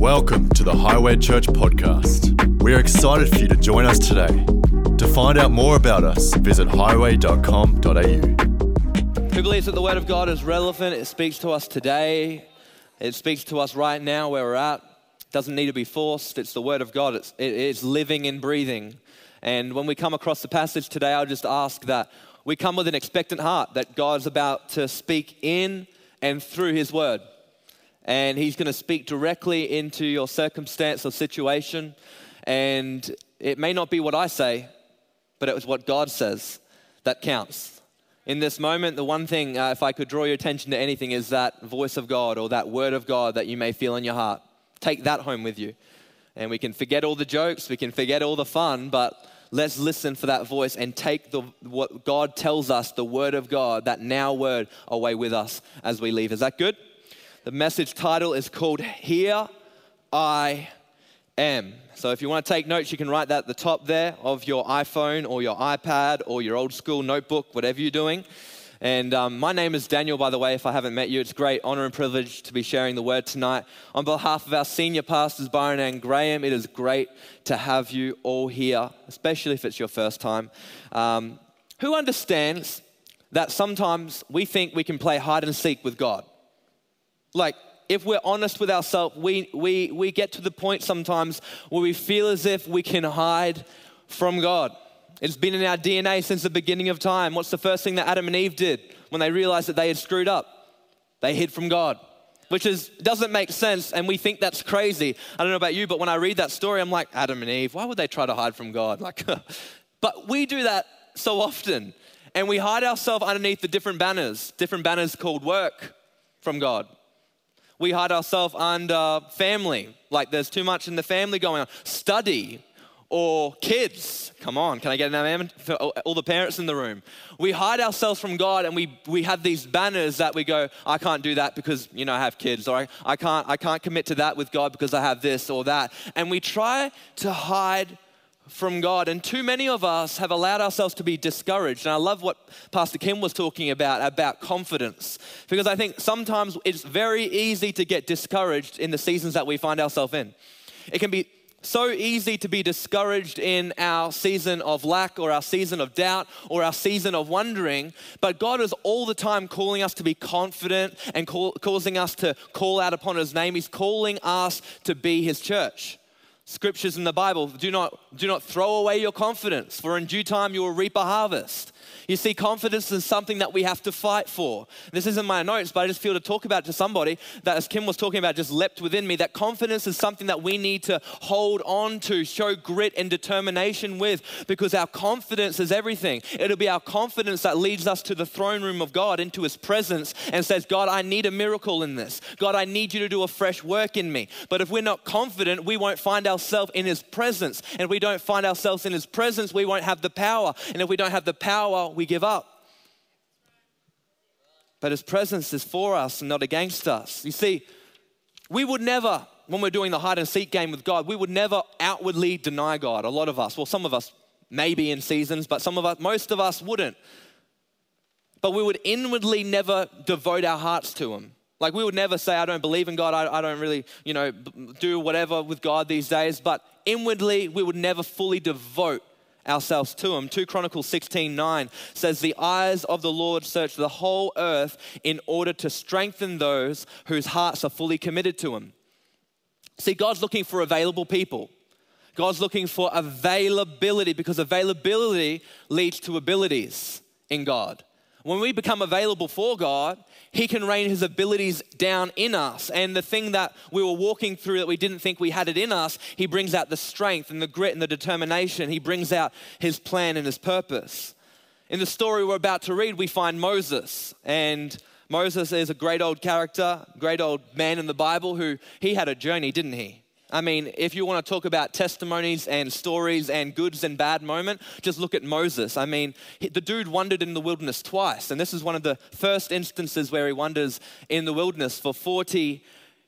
Welcome to the Highway Church podcast. We are excited for you to join us today. To find out more about us, visit highway.com.au. Who believes that the Word of God is relevant? It speaks to us today. It speaks to us right now where we're at. It doesn't need to be forced. It's the Word of God. It's, it- it's living and breathing. And when we come across the passage today, I'll just ask that we come with an expectant heart that God's about to speak in and through His Word. And He's going to speak directly into your circumstance or situation. And it may not be what I say, but it was what God says that counts. In this moment, the one thing, uh, if I could draw your attention to anything, is that voice of God or that word of God that you may feel in your heart. Take that home with you. And we can forget all the jokes, we can forget all the fun, but let's listen for that voice and take the, what God tells us, the word of God, that now word, away with us as we leave. Is that good? The message title is called Here I am. So if you want to take notes, you can write that at the top there of your iPhone or your iPad or your old school notebook, whatever you're doing. And um, my name is Daniel, by the way, if I haven't met you. It's great honor and privilege to be sharing the word tonight. On behalf of our senior pastors, Byron and Graham, it is great to have you all here, especially if it's your first time. Um, who understands that sometimes we think we can play hide and seek with God? Like, if we're honest with ourselves, we, we, we get to the point sometimes where we feel as if we can hide from God. It's been in our DNA since the beginning of time. What's the first thing that Adam and Eve did when they realized that they had screwed up? They hid from God, which is, doesn't make sense, and we think that's crazy. I don't know about you, but when I read that story, I'm like, Adam and Eve, why would they try to hide from God? Like, but we do that so often, and we hide ourselves underneath the different banners, different banners called work from God we hide ourselves under family, like there's too much in the family going on, study, or kids. Come on, can I get an amen for all the parents in the room? We hide ourselves from God and we, we have these banners that we go, I can't do that because, you know, I have kids, or I, I, can't, I can't commit to that with God because I have this or that. And we try to hide from God. And too many of us have allowed ourselves to be discouraged. And I love what Pastor Kim was talking about, about confidence. Because I think sometimes it's very easy to get discouraged in the seasons that we find ourselves in. It can be so easy to be discouraged in our season of lack or our season of doubt or our season of wondering, but God is all the time calling us to be confident and call, causing us to call out upon His name. He's calling us to be His church scriptures in the Bible do not, do not throw away your confidence, for in due time you will reap a harvest. You see, confidence is something that we have to fight for. This isn't my notes, but I just feel to talk about to somebody that, as Kim was talking about, just leapt within me. That confidence is something that we need to hold on to, show grit and determination with, because our confidence is everything. It'll be our confidence that leads us to the throne room of God, into His presence, and says, God, I need a miracle in this. God, I need you to do a fresh work in me. But if we're not confident, we won't find ourselves in His presence. And if we don't find ourselves in His presence, we won't have the power. And if we don't have the power, we give up. But His presence is for us and not against us. You see, we would never, when we're doing the hide and seek game with God, we would never outwardly deny God. A lot of us, well, some of us maybe in seasons, but some of us, most of us wouldn't. But we would inwardly never devote our hearts to Him. Like we would never say, I don't believe in God, I, I don't really, you know, do whatever with God these days. But inwardly, we would never fully devote ourselves to him. 2 Chronicles 16 9 says, The eyes of the Lord search the whole earth in order to strengthen those whose hearts are fully committed to him. See, God's looking for available people. God's looking for availability because availability leads to abilities in God. When we become available for God, He can rain His abilities down in us. And the thing that we were walking through that we didn't think we had it in us, He brings out the strength and the grit and the determination. He brings out His plan and His purpose. In the story we're about to read, we find Moses. And Moses is a great old character, great old man in the Bible who he had a journey, didn't he? I mean, if you want to talk about testimonies and stories and goods and bad moment, just look at Moses. I mean, the dude wandered in the wilderness twice, and this is one of the first instances where he wanders in the wilderness for 40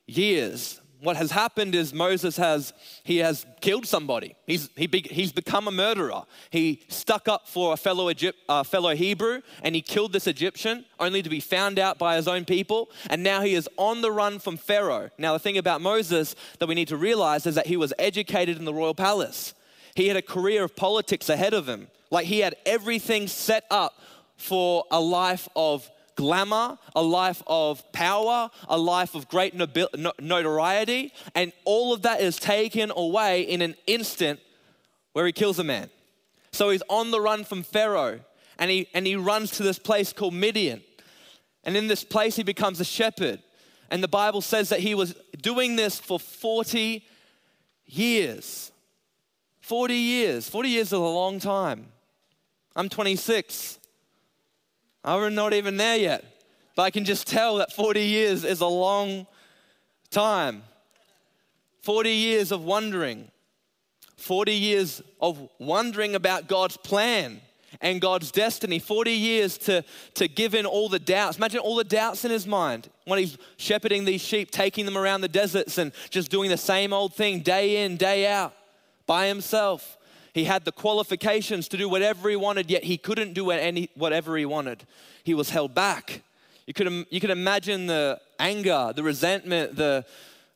years. What has happened is Moses has he has killed somebody. He's he be, he's become a murderer. He stuck up for a fellow Egypt, uh, fellow Hebrew, and he killed this Egyptian, only to be found out by his own people. And now he is on the run from Pharaoh. Now the thing about Moses that we need to realize is that he was educated in the royal palace. He had a career of politics ahead of him. Like he had everything set up for a life of glamour, a life of power, a life of great notoriety, and all of that is taken away in an instant where he kills a man. So he's on the run from Pharaoh, and he, and he runs to this place called Midian. And in this place, he becomes a shepherd. And the Bible says that he was doing this for 40 years. 40 years. 40 years is a long time. I'm 26. I'm not even there yet. But I can just tell that 40 years is a long time. 40 years of wondering. 40 years of wondering about God's plan and God's destiny. 40 years to, to give in all the doubts. Imagine all the doubts in his mind when he's shepherding these sheep, taking them around the deserts and just doing the same old thing day in, day out by himself. He had the qualifications to do whatever he wanted, yet he couldn't do any, whatever he wanted. He was held back. You could, you could imagine the anger, the resentment, the,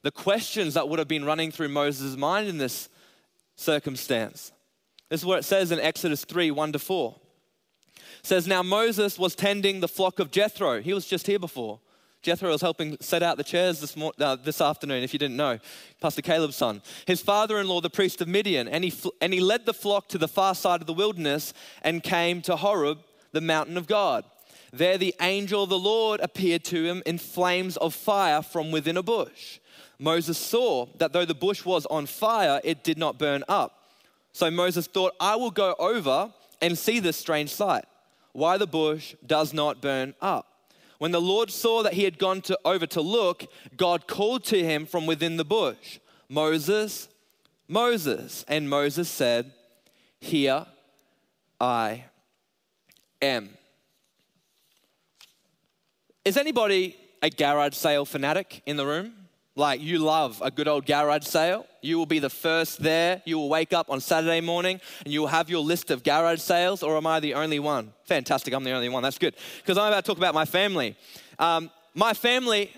the questions that would have been running through Moses' mind in this circumstance. This is what it says in Exodus 3 1 to 4. It says, Now Moses was tending the flock of Jethro. He was just here before. Jethro was helping set out the chairs this, mo- uh, this afternoon, if you didn't know, Pastor Caleb's son. His father in law, the priest of Midian, and he, fl- and he led the flock to the far side of the wilderness and came to Horeb, the mountain of God. There, the angel of the Lord appeared to him in flames of fire from within a bush. Moses saw that though the bush was on fire, it did not burn up. So Moses thought, I will go over and see this strange sight, why the bush does not burn up. When the Lord saw that he had gone to, over to look, God called to him from within the bush, Moses, Moses. And Moses said, Here I am. Is anybody a garage sale fanatic in the room? Like you love a good old garage sale. You will be the first there. You will wake up on Saturday morning and you will have your list of garage sales, or am I the only one? Fantastic, I'm the only one. That's good. Because I'm about to talk about my family. Um, my family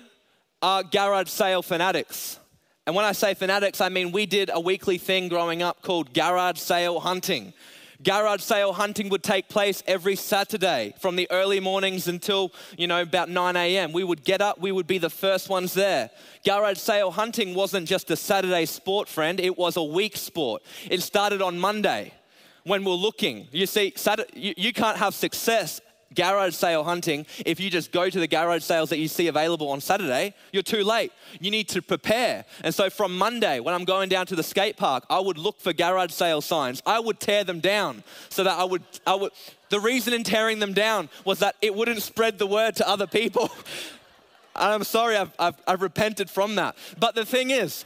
are garage sale fanatics. And when I say fanatics, I mean we did a weekly thing growing up called garage sale hunting. Garage sale hunting would take place every Saturday from the early mornings until, you know, about 9 a.m. We would get up, we would be the first ones there. Garage sale hunting wasn't just a Saturday sport, friend, it was a week sport. It started on Monday when we're looking. You see, saturday you can't have success garage sale hunting, if you just go to the garage sales that you see available on Saturday, you're too late. You need to prepare. And so from Monday, when I'm going down to the skate park, I would look for garage sale signs. I would tear them down so that I would, I would, the reason in tearing them down was that it wouldn't spread the word to other people. and I'm sorry, I've, I've, I've repented from that. But the thing is,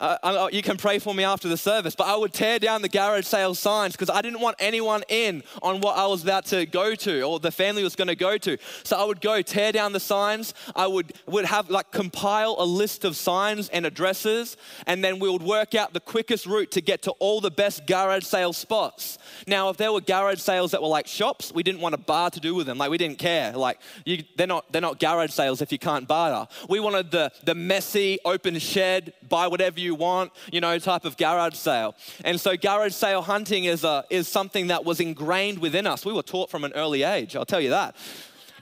uh, you can pray for me after the service, but I would tear down the garage sale signs because I didn't want anyone in on what I was about to go to or the family was going to go to. So I would go tear down the signs. I would, would have like compile a list of signs and addresses, and then we would work out the quickest route to get to all the best garage sale spots. Now, if there were garage sales that were like shops, we didn't want a bar to do with them. Like we didn't care. Like you, they're not they're not garage sales if you can't barter. We wanted the the messy open shed, buy whatever you you want, you know, type of garage sale. And so garage sale hunting is, a, is something that was ingrained within us. We were taught from an early age, I'll tell you that.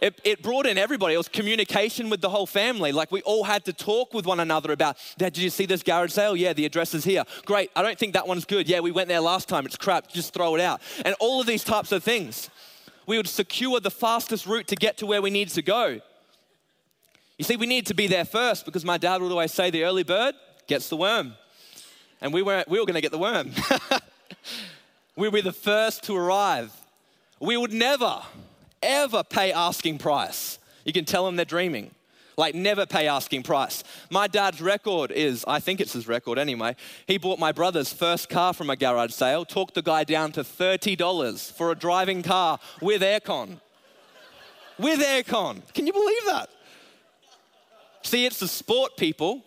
It, it, brought in everybody. It was communication with the whole family. Like we all had to talk with one another about, Dad, did you see this garage sale? Yeah, the address is here. Great. I don't think that one's good. Yeah, we went there last time. It's crap. Just throw it out. And all of these types of things. We would secure the fastest route to get to where we need to go. You see, we need to be there first because my dad would always say the early bird gets the worm. And we, were we were going to get the worm. we were the first to arrive. We would never, ever pay asking price. You can tell them they're dreaming. Like, never pay asking price. My dad's record is, I think it's his record anyway. He bought my brother's first car from a garage sale, talked the guy down to $30 for a driving car with aircon. with aircon. Can you believe that? See, it's the sport people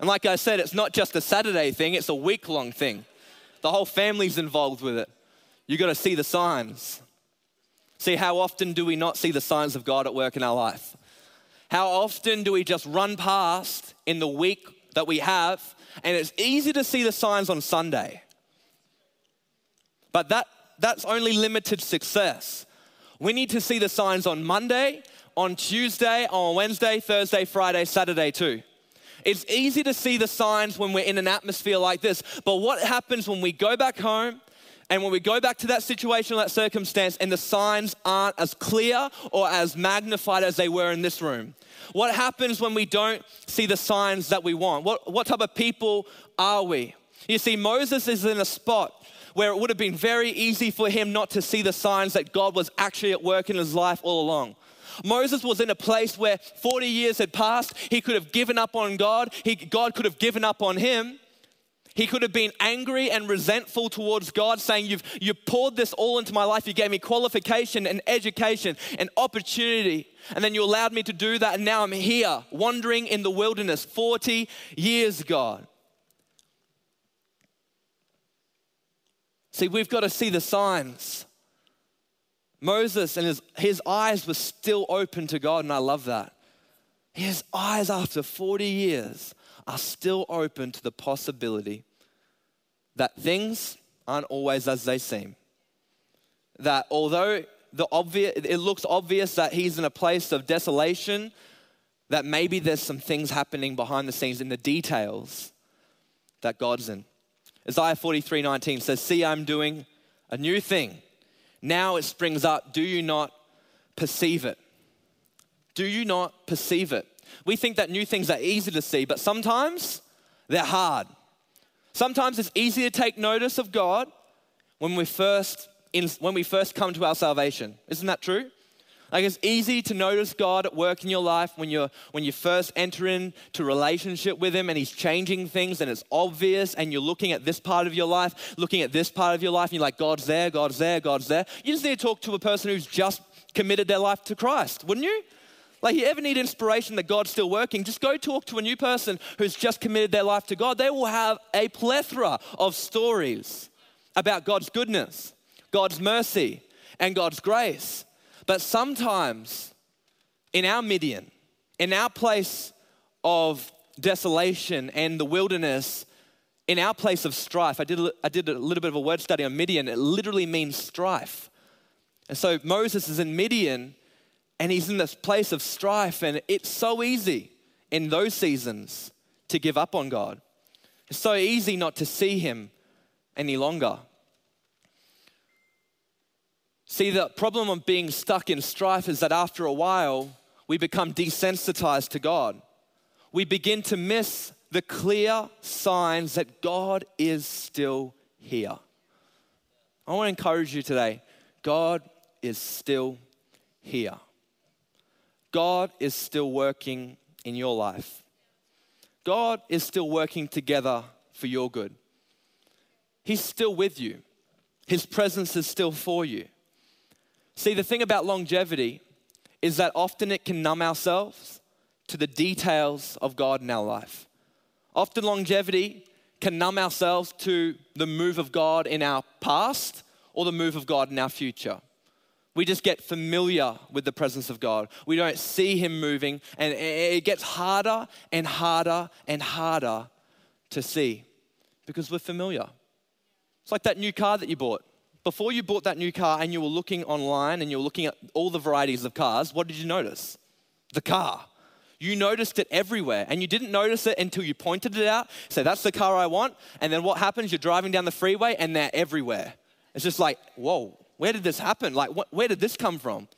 And like I said, it's not just a Saturday thing, it's a week long thing. The whole family's involved with it. You've got to see the signs. See, how often do we not see the signs of God at work in our life? How often do we just run past in the week that we have, and it's easy to see the signs on Sunday? But that, that's only limited success. We need to see the signs on Monday, on Tuesday, on Wednesday, Thursday, Friday, Saturday too. It's easy to see the signs when we're in an atmosphere like this, but what happens when we go back home and when we go back to that situation that circumstance and the signs aren't as clear or as magnified as they were in this room? What happens when we don't see the signs that we want? What, what type of people are we? You see, Moses is in a spot where it would have been very easy for him not to see the signs that God was actually at work in his life all along. Moses was in a place where 40 years had passed. He could have given up on God. He, God could have given up on him. He could have been angry and resentful towards God, saying, You've you poured this all into my life. You gave me qualification and education and opportunity. And then you allowed me to do that. And now I'm here, wandering in the wilderness 40 years, God. See, we've got to see the signs. Moses and his, his eyes were still open to God, and I love that. His eyes, after 40 years, are still open to the possibility that things aren't always as they seem. That although the obvious, it looks obvious that he's in a place of desolation, that maybe there's some things happening behind the scenes in the details that God's in. Isaiah 43 19 says, See, I'm doing a new thing. Now it springs up. Do you not perceive it? Do you not perceive it? We think that new things are easy to see, but sometimes they're hard. Sometimes it's easy to take notice of God when we first in, when we first come to our salvation. Isn't that true? Like it's easy to notice God at work in your life when you're when you first enter into relationship with Him and He's changing things and it's obvious and you're looking at this part of your life, looking at this part of your life, and you're like, God's there, God's there, God's there. You just need to talk to a person who's just committed their life to Christ, wouldn't you? Like, you ever need inspiration that God's still working, just go talk to a new person who's just committed their life to God. They will have a plethora of stories about God's goodness, God's mercy, and God's grace. But sometimes in our Midian, in our place of desolation and the wilderness, in our place of strife, I did, I did a little bit of a word study on Midian. It literally means strife. And so Moses is in Midian and he's in this place of strife, and it's so easy in those seasons to give up on God. It's so easy not to see him any longer. See, the problem of being stuck in strife is that after a while, we become desensitized to God. We begin to miss the clear signs that God is still here. I want to encourage you today God is still here. God is still working in your life. God is still working together for your good. He's still with you, His presence is still for you. See, the thing about longevity is that often it can numb ourselves to the details of God in our life. Often longevity can numb ourselves to the move of God in our past or the move of God in our future. We just get familiar with the presence of God. We don't see Him moving, and it gets harder and harder and harder to see because we're familiar. It's like that new car that you bought. Before you bought that new car and you were looking online and you were looking at all the varieties of cars, what did you notice? The car. You noticed it everywhere and you didn't notice it until you pointed it out. Say, that's the car I want. And then what happens? You're driving down the freeway and they're everywhere. It's just like, whoa, where did this happen? Like, wh- where did this come from?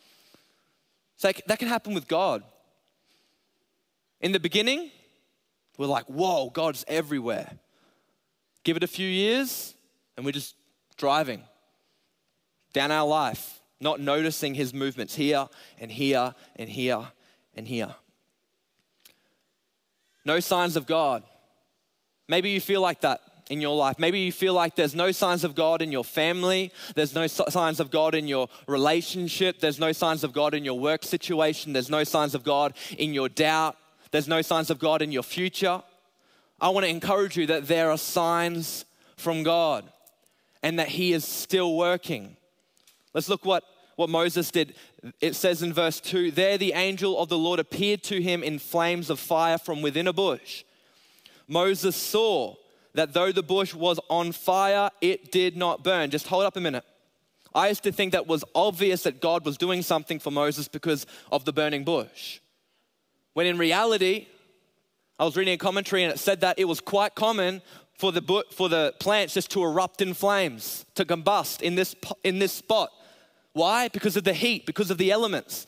It's like that can happen with God. In the beginning, we're like, whoa, God's everywhere. Give it a few years, and we're just driving down our life, not noticing his movements here and here and here and here. No signs of God. Maybe you feel like that in your life. Maybe you feel like there's no signs of God in your family, there's no signs of God in your relationship, there's no signs of God in your work situation, there's no signs of God in your doubt, there's no signs of God in your future. I want to encourage you that there are signs from God and that He is still working. Let's look what, what Moses did. It says in verse 2 There the angel of the Lord appeared to him in flames of fire from within a bush. Moses saw that though the bush was on fire, it did not burn. Just hold up a minute. I used to think that was obvious that God was doing something for Moses because of the burning bush. When in reality, I was reading a commentary and it said that it was quite common for the, for the plants just to erupt in flames, to combust in this, in this spot. Why? Because of the heat, because of the elements.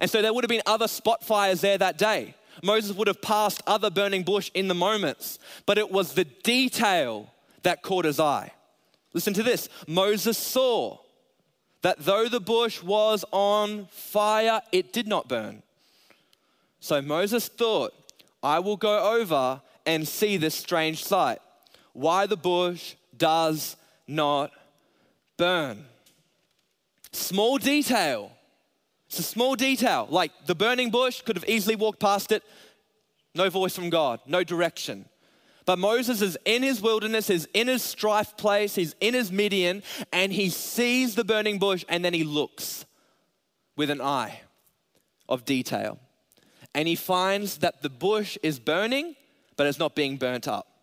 And so there would have been other spot fires there that day. Moses would have passed other burning bush in the moments, but it was the detail that caught his eye. Listen to this Moses saw that though the bush was on fire, it did not burn. So Moses thought, I will go over and see this strange sight why the bush does not burn. Small detail. It's a small detail. Like the burning bush could have easily walked past it. No voice from God, no direction. But Moses is in his wilderness, he's in his strife place, he's in his Midian, and he sees the burning bush and then he looks with an eye of detail. And he finds that the bush is burning, but it's not being burnt up.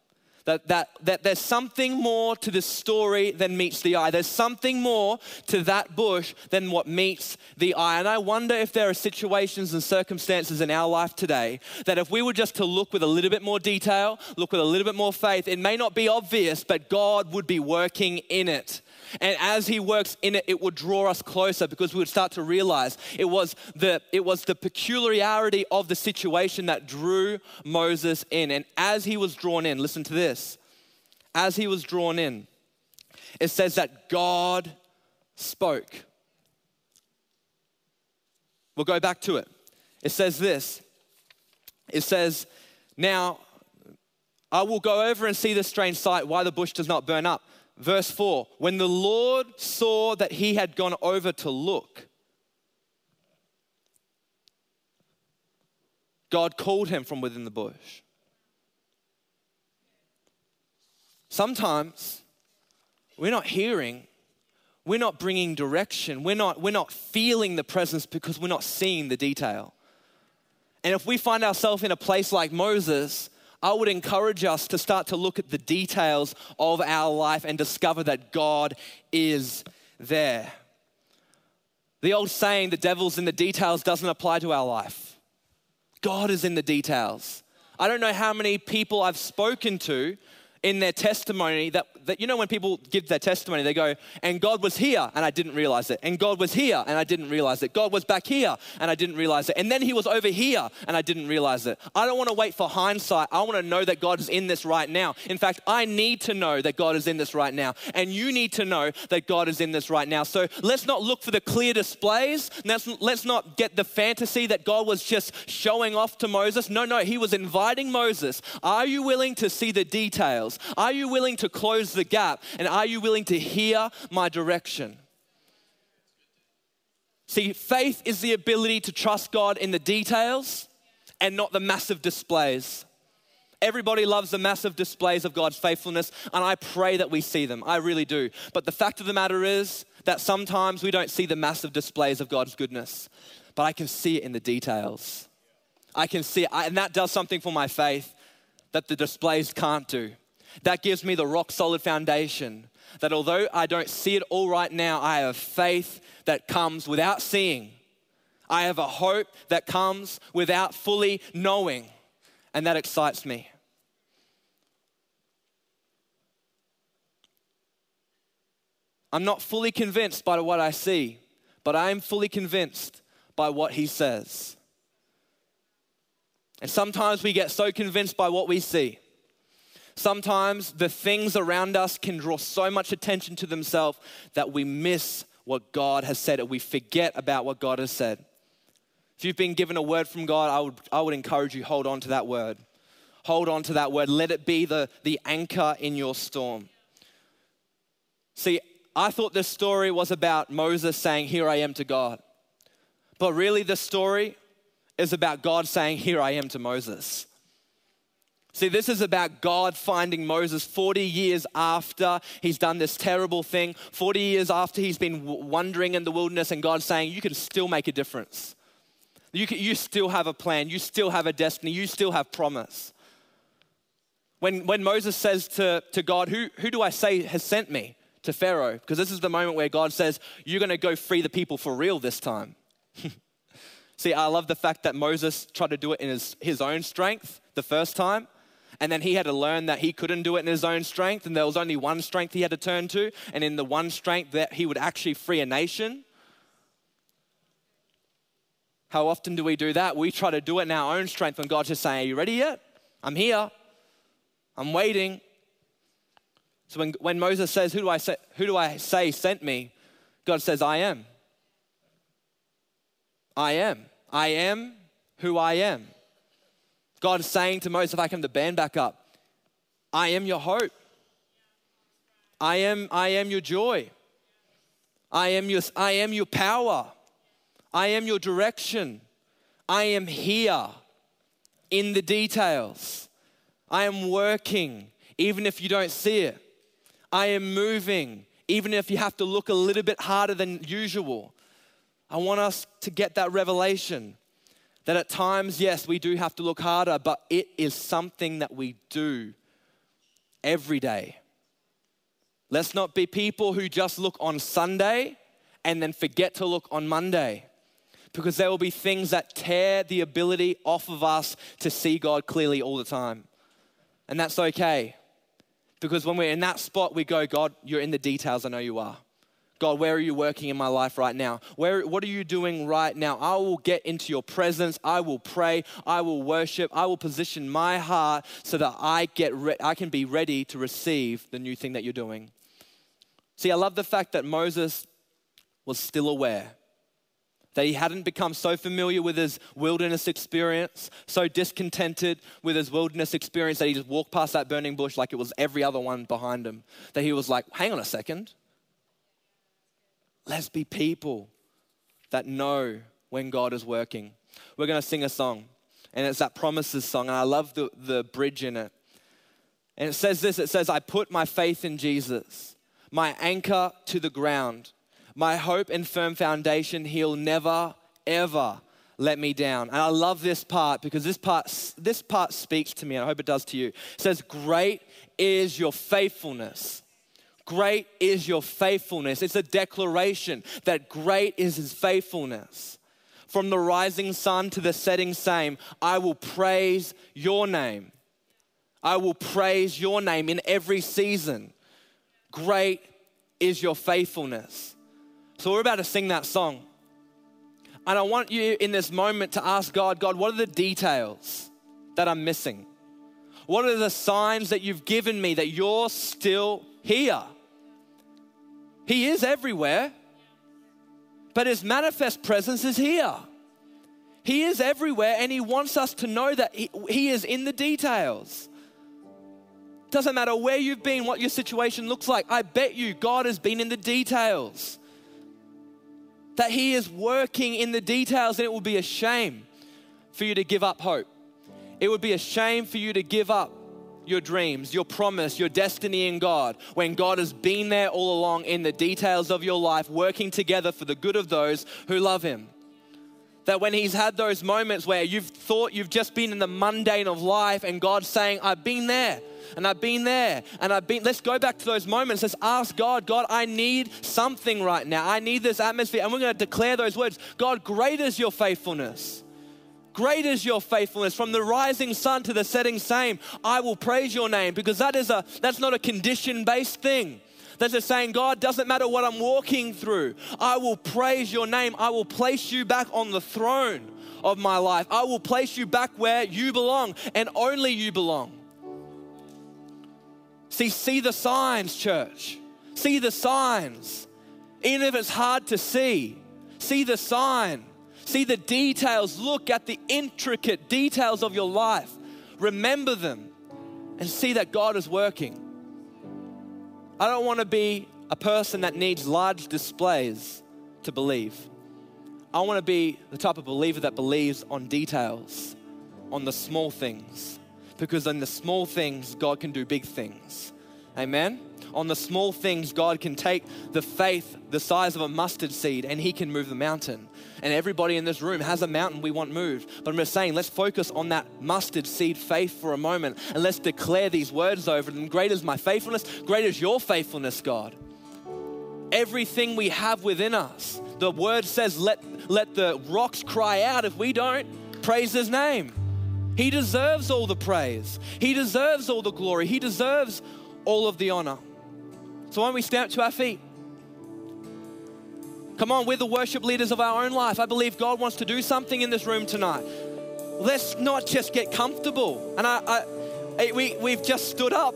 That, that, that there's something more to the story than meets the eye. There's something more to that bush than what meets the eye. And I wonder if there are situations and circumstances in our life today that if we were just to look with a little bit more detail, look with a little bit more faith, it may not be obvious, but God would be working in it. And as he works in it, it would draw us closer because we would start to realize it was the, it was the peculiarity of the situation that drew Moses in. And as he was drawn in, listen to this. As he was drawn in, it says that God spoke. We'll go back to it. It says this. It says, Now I will go over and see the strange sight, why the bush does not burn up. Verse 4 When the Lord saw that he had gone over to look, God called him from within the bush. Sometimes we're not hearing, we're not bringing direction, we're not, we're not feeling the presence because we're not seeing the detail. And if we find ourselves in a place like Moses, I would encourage us to start to look at the details of our life and discover that God is there. The old saying, the devil's in the details, doesn't apply to our life. God is in the details. I don't know how many people I've spoken to in their testimony that, that, you know, when people give their testimony, they go, and God was here and I didn't realize it. And God was here and I didn't realize it. God was back here and I didn't realize it. And then he was over here and I didn't realize it. I don't want to wait for hindsight. I want to know that God is in this right now. In fact, I need to know that God is in this right now. And you need to know that God is in this right now. So let's not look for the clear displays. Let's, let's not get the fantasy that God was just showing off to Moses. No, no, he was inviting Moses. Are you willing to see the details? Are you willing to close the gap? And are you willing to hear my direction? See, faith is the ability to trust God in the details and not the massive displays. Everybody loves the massive displays of God's faithfulness, and I pray that we see them. I really do. But the fact of the matter is that sometimes we don't see the massive displays of God's goodness, but I can see it in the details. I can see it, and that does something for my faith that the displays can't do. That gives me the rock solid foundation that although I don't see it all right now, I have faith that comes without seeing. I have a hope that comes without fully knowing, and that excites me. I'm not fully convinced by what I see, but I am fully convinced by what he says. And sometimes we get so convinced by what we see Sometimes the things around us can draw so much attention to themselves that we miss what God has said or we forget about what God has said. If you've been given a word from God, I would, I would encourage you hold on to that word. Hold on to that word. Let it be the, the anchor in your storm. See, I thought this story was about Moses saying, Here I am to God. But really, the story is about God saying, Here I am to Moses. See, this is about God finding Moses 40 years after he's done this terrible thing, 40 years after he's been wandering in the wilderness, and God saying, You can still make a difference. You, can, you still have a plan, you still have a destiny, you still have promise. When, when Moses says to, to God, who, who do I say has sent me? To Pharaoh, because this is the moment where God says, You're going to go free the people for real this time. See, I love the fact that Moses tried to do it in his, his own strength the first time. And then he had to learn that he couldn't do it in his own strength, and there was only one strength he had to turn to. And in the one strength that he would actually free a nation. How often do we do that? We try to do it in our own strength when God's just saying, Are you ready yet? I'm here. I'm waiting. So when, when Moses says, who do, I say, who do I say sent me? God says, I am. I am. I am who I am. God is saying to Moses, if I come the band back up, I am your hope. I am, I am your joy. I am your, I am your power. I am your direction. I am here in the details. I am working, even if you don't see it. I am moving, even if you have to look a little bit harder than usual. I want us to get that revelation that at times, yes, we do have to look harder, but it is something that we do every day. Let's not be people who just look on Sunday and then forget to look on Monday because there will be things that tear the ability off of us to see God clearly all the time. And that's okay. Because when we're in that spot, we go, God, you're in the details. I know you are. God, where are you working in my life right now? Where, what are you doing right now? I will get into your presence. I will pray. I will worship. I will position my heart so that I, get re- I can be ready to receive the new thing that you're doing. See, I love the fact that Moses was still aware that he hadn't become so familiar with his wilderness experience, so discontented with his wilderness experience that he just walked past that burning bush like it was every other one behind him. That he was like, hang on a second. Let's be people that know when God is working. We're going to sing a song, and it's that promises song, and I love the, the bridge in it. And it says this it says, I put my faith in Jesus, my anchor to the ground my hope and firm foundation, He'll never, ever let me down. And I love this part because this part, this part speaks to me, and I hope it does to you. It says, Great is your faithfulness. Great is your faithfulness. It's a declaration that great is his faithfulness. From the rising sun to the setting same, I will praise your name. I will praise your name in every season. Great is your faithfulness. So we're about to sing that song. And I want you in this moment to ask God, God, what are the details that I'm missing? What are the signs that you've given me that you're still here? He is everywhere, but his manifest presence is here. He is everywhere, and he wants us to know that he, he is in the details. Doesn't matter where you've been, what your situation looks like. I bet you God has been in the details that He is working in the details, and it will be a shame for you to give up hope. It would be a shame for you to give up your dreams, your promise, your destiny in God, when God has been there all along in the details of your life, working together for the good of those who love Him. That when He's had those moments where you've thought you've just been in the mundane of life, and God's saying, I've been there and I've been there and I've been. Let's go back to those moments. Let's ask God, God, I need something right now. I need this atmosphere. And we're going to declare those words God, great is your faithfulness. Great is your faithfulness from the rising sun to the setting same. I will praise your name because that is a that's not a condition based thing. That's a saying, God, doesn't matter what I'm walking through. I will praise your name. I will place you back on the throne of my life. I will place you back where you belong and only you belong. See, see the signs, church. See the signs. Even if it's hard to see, see the sign. See the details. Look at the intricate details of your life. Remember them and see that God is working. I don't want to be a person that needs large displays to believe. I want to be the type of believer that believes on details, on the small things because in the small things, God can do big things. Amen? On the small things, God can take the faith the size of a mustard seed and He can move the mountain. And everybody in this room has a mountain we want moved. But I'm just saying, let's focus on that mustard seed faith for a moment and let's declare these words over them. Great is my faithfulness, great is your faithfulness, God. Everything we have within us, the word says, let, let the rocks cry out if we don't praise His name. He deserves all the praise, He deserves all the glory, He deserves all of the honor. So, why don't we stand to our feet? Come on, we're the worship leaders of our own life. I believe God wants to do something in this room tonight. Let's not just get comfortable. And I, I eh, we, we've just stood up.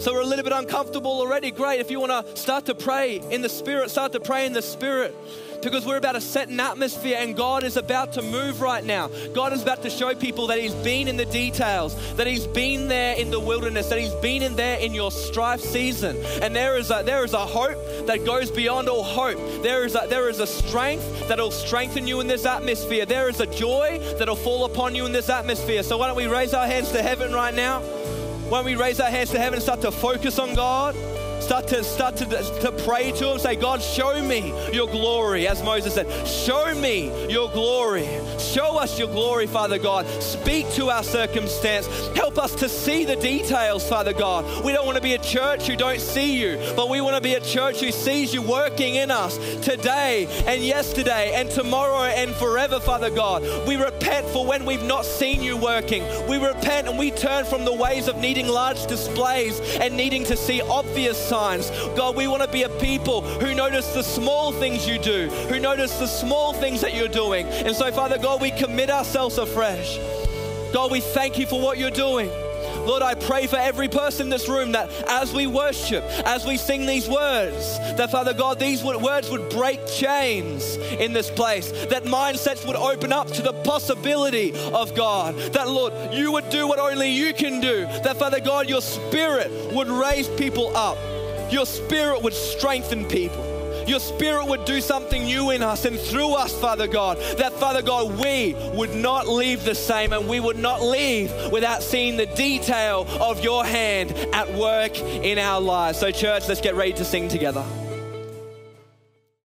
So we're a little bit uncomfortable already. Great. If you want to start to pray in the Spirit, start to pray in the Spirit because we're about to set an atmosphere and God is about to move right now. God is about to show people that He's been in the details, that He's been there in the wilderness, that He's been in there in your strife season. And there is a, there is a hope that goes beyond all hope. There is a, there is a strength that'll strengthen you in this atmosphere. There is a joy that'll fall upon you in this atmosphere. So why don't we raise our hands to heaven right now? Why don't we raise our hands to heaven and start to focus on God? Start to start to, to pray to him. Say, God, show me your glory. As Moses said, show me your glory. Show us your glory, Father God. Speak to our circumstance. Help us to see the details, Father God. We don't want to be a church who don't see you, but we want to be a church who sees you working in us today and yesterday and tomorrow and forever, Father God. We repent for when we've not seen you working. We repent and we turn from the ways of needing large displays and needing to see obvious signs. God, we want to be a people who notice the small things you do, who notice the small things that you're doing. And so, Father God, we commit ourselves afresh. God, we thank you for what you're doing. Lord, I pray for every person in this room that as we worship, as we sing these words, that Father God, these words would break chains in this place, that mindsets would open up to the possibility of God, that Lord, you would do what only you can do, that Father God, your spirit would raise people up. Your spirit would strengthen people. Your spirit would do something new in us and through us, Father God. That, Father God, we would not leave the same and we would not leave without seeing the detail of your hand at work in our lives. So, church, let's get ready to sing together.